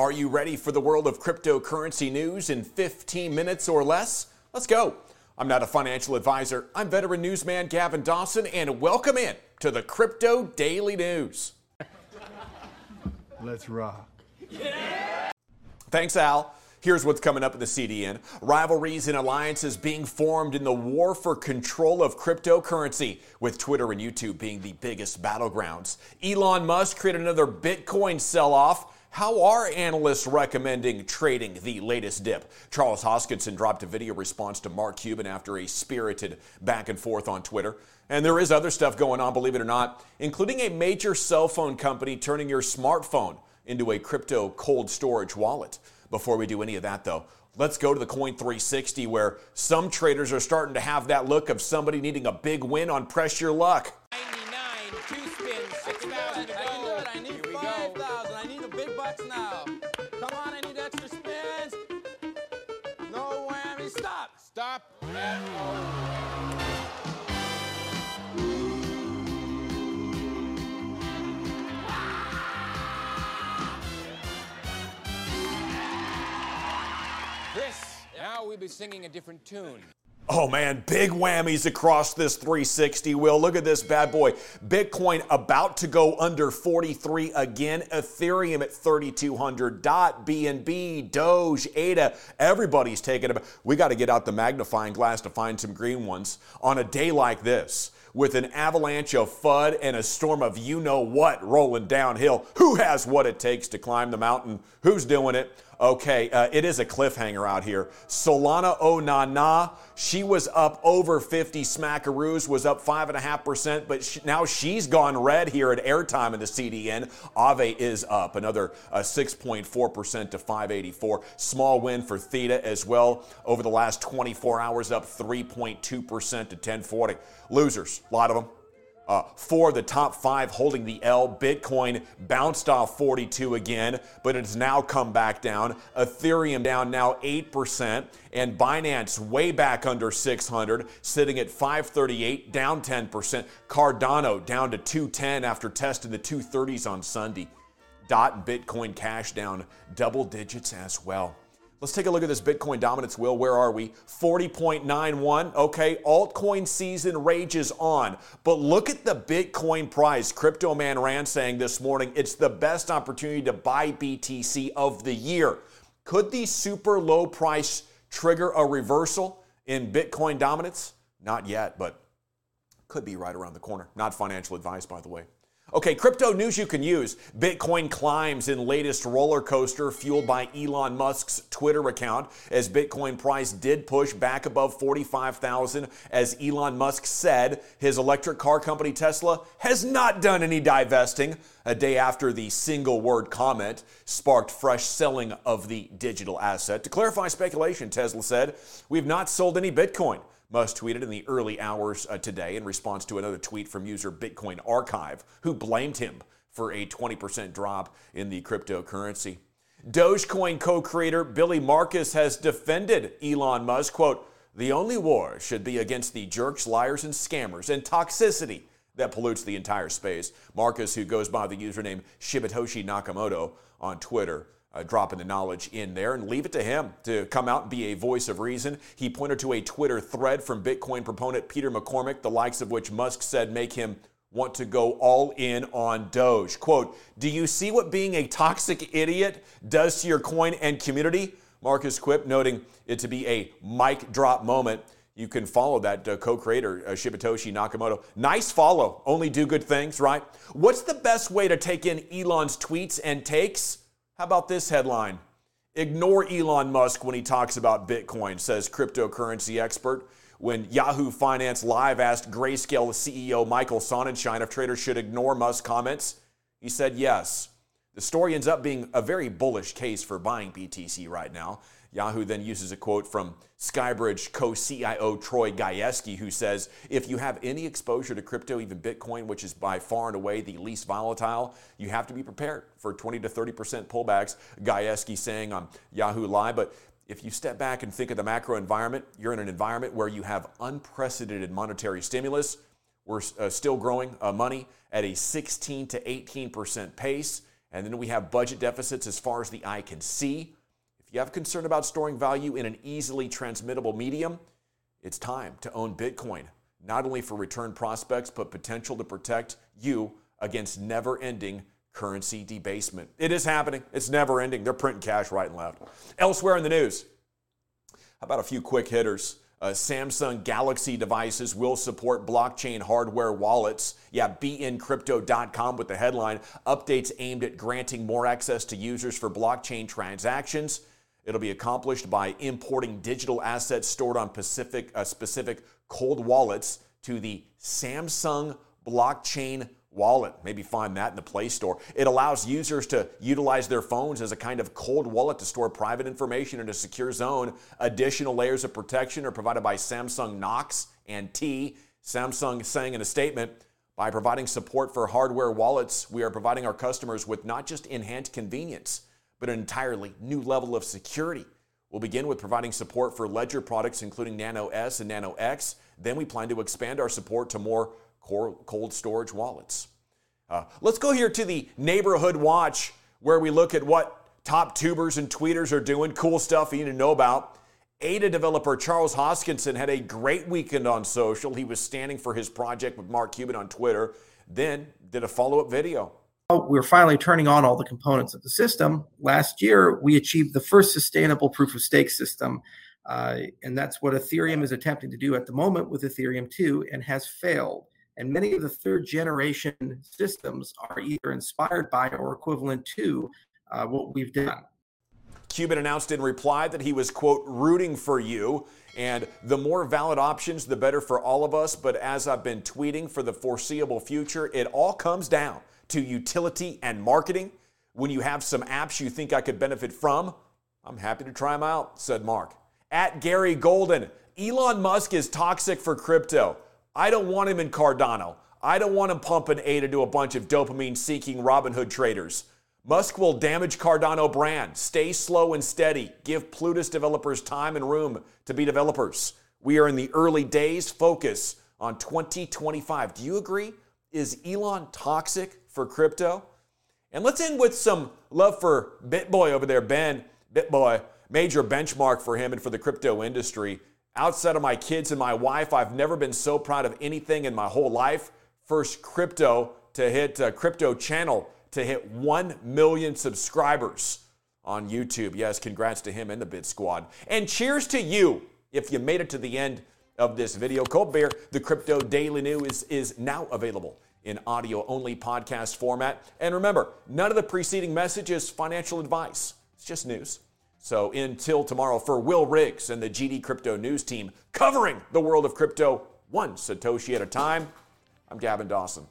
Are you ready for the world of cryptocurrency news in 15 minutes or less? Let's go. I'm not a financial advisor. I'm veteran newsman Gavin Dawson, and welcome in to the Crypto Daily News. Let's rock. Thanks, Al. Here's what's coming up in the CDN. Rivalries and alliances being formed in the war for control of cryptocurrency, with Twitter and YouTube being the biggest battlegrounds. Elon Musk created another Bitcoin sell off. How are analysts recommending trading the latest dip? Charles Hoskinson dropped a video response to Mark Cuban after a spirited back and forth on Twitter. And there is other stuff going on, believe it or not, including a major cell phone company turning your smartphone into a crypto cold storage wallet. Before we do any of that, though, let's go to the Coin 360 where some traders are starting to have that look of somebody needing a big win on press your luck. Chris, now we'll be singing a different tune. Oh man, big whammies across this 360 wheel. Look at this bad boy. Bitcoin about to go under 43 again. Ethereum at 3200. Dot, BNB, Doge, ADA. Everybody's taking it. We got to get out the magnifying glass to find some green ones on a day like this. With an avalanche of FUD and a storm of you know what rolling downhill. Who has what it takes to climb the mountain? Who's doing it? Okay, uh, it is a cliffhanger out here. Solana Onana, she was up over 50 smackaroos, was up 5.5%, but sh- now she's gone red here at airtime in the CDN. Aave is up another uh, 6.4% to 584. Small win for Theta as well over the last 24 hours, up 3.2% to 1040. Losers, a lot of them. Uh, four of the top five holding the L. Bitcoin bounced off 42 again, but it's now come back down. Ethereum down now 8%, and Binance way back under 600, sitting at 538, down 10%. Cardano down to 210 after testing the 230s on Sunday. Dot Bitcoin Cash down double digits as well. Let's take a look at this Bitcoin dominance Will. Where are we? 40.91. Okay, altcoin season rages on. But look at the Bitcoin price. Crypto Man ran saying this morning it's the best opportunity to buy BTC of the year. Could the super low price trigger a reversal in Bitcoin dominance? Not yet, but could be right around the corner. Not financial advice, by the way. Okay, crypto news you can use. Bitcoin climbs in latest roller coaster fueled by Elon Musk's Twitter account as Bitcoin price did push back above 45,000 as Elon Musk said his electric car company Tesla has not done any divesting a day after the single word comment sparked fresh selling of the digital asset. To clarify speculation, Tesla said, "We've not sold any Bitcoin." Musk tweeted in the early hours uh, today in response to another tweet from user Bitcoin Archive, who blamed him for a 20% drop in the cryptocurrency. Dogecoin co creator Billy Markus has defended Elon Musk, quote, the only war should be against the jerks, liars, and scammers and toxicity that pollutes the entire space. Markus, who goes by the username Shibatoshi Nakamoto on Twitter, uh, dropping the knowledge in there and leave it to him to come out and be a voice of reason. He pointed to a Twitter thread from Bitcoin proponent Peter McCormack, the likes of which Musk said make him want to go all in on Doge. Quote, Do you see what being a toxic idiot does to your coin and community? Markus quipped, noting it to be a mic drop moment. You can follow that uh, co creator, uh, Shibatoshi Nakamoto. Nice follow. Only do good things, right? What's the best way to take in Elon's tweets and takes? How about this headline? Ignore Elon Musk when he talks about Bitcoin, says cryptocurrency expert. When Yahoo Finance Live asked Grayscale CEO Michael Sonnenshein if traders should ignore Musk's comments, he said yes. The story ends up being a very bullish case for buying BTC right now. Yahoo then uses a quote from Skybridge co CIO Troy Gayeski, who says If you have any exposure to crypto, even Bitcoin, which is by far and away the least volatile, you have to be prepared for 20 to 30% pullbacks. Gajewski saying on Yahoo Live. But if you step back and think of the macro environment, you're in an environment where you have unprecedented monetary stimulus. We're uh, still growing uh, money at a 16 to 18% pace. And then we have budget deficits as far as the eye can see. You have concern about storing value in an easily transmittable medium, it's time to own Bitcoin, not only for return prospects, but potential to protect you against never ending currency debasement. It is happening. It's never ending. They're printing cash right and left. Elsewhere in the news, how about a few quick hitters? Uh, Samsung Galaxy devices will support blockchain hardware wallets. Yeah, bncrypto.com with the headline Updates aimed at granting more access to users for blockchain transactions. It'll be accomplished by importing digital assets stored on Pacific, uh, specific cold wallets to the Samsung blockchain wallet. Maybe find that in the Play Store. It allows users to utilize their phones as a kind of cold wallet to store private information in a secure zone. Additional layers of protection are provided by Samsung Knox and T. Samsung saying in a statement, by providing support for hardware wallets, we are providing our customers with not just enhanced convenience, but an entirely new level of security. We'll begin with providing support for Ledger products, including Nano S and Nano X. Then we plan to expand our support to more cold storage wallets. Uh, let's go here to the neighborhood watch where we look at what top tubers and tweeters are doing, cool stuff you need to know about. ADA developer Charles Hoskinson had a great weekend on social. He was standing for his project with Mark Cuban on Twitter, then did a follow up video. We're finally turning on all the components of the system. Last year, we achieved the first sustainable proof of stake system. Uh, and that's what Ethereum is attempting to do at the moment with Ethereum 2 and has failed. And many of the third generation systems are either inspired by or equivalent to uh, what we've done. Cuban announced in reply that he was, quote, rooting for you. And the more valid options, the better for all of us. But as I've been tweeting for the foreseeable future, it all comes down to utility and marketing. When you have some apps you think I could benefit from, I'm happy to try them out, said Mark. At Gary Golden, Elon Musk is toxic for crypto. I don't want him in Cardano. I don't want him pumping ADA to a bunch of dopamine seeking Robinhood traders. Musk will damage Cardano brand. Stay slow and steady. Give Plutus developers time and room to be developers. We are in the early days. Focus on 2025. Do you agree? Is Elon toxic for crypto? And let's end with some love for BitBoy over there, Ben. BitBoy, major benchmark for him and for the crypto industry. Outside of my kids and my wife, I've never been so proud of anything in my whole life. First crypto to hit uh, crypto channel to hit 1 million subscribers on YouTube. Yes, congrats to him and the Bit Squad. And cheers to you if you made it to the end of this video. Colt Bear, the Crypto Daily News, is now available in audio only podcast format. And remember, none of the preceding message is financial advice, it's just news. So until tomorrow, for Will Riggs and the GD Crypto News team covering the world of crypto one Satoshi at a time, I'm Gavin Dawson.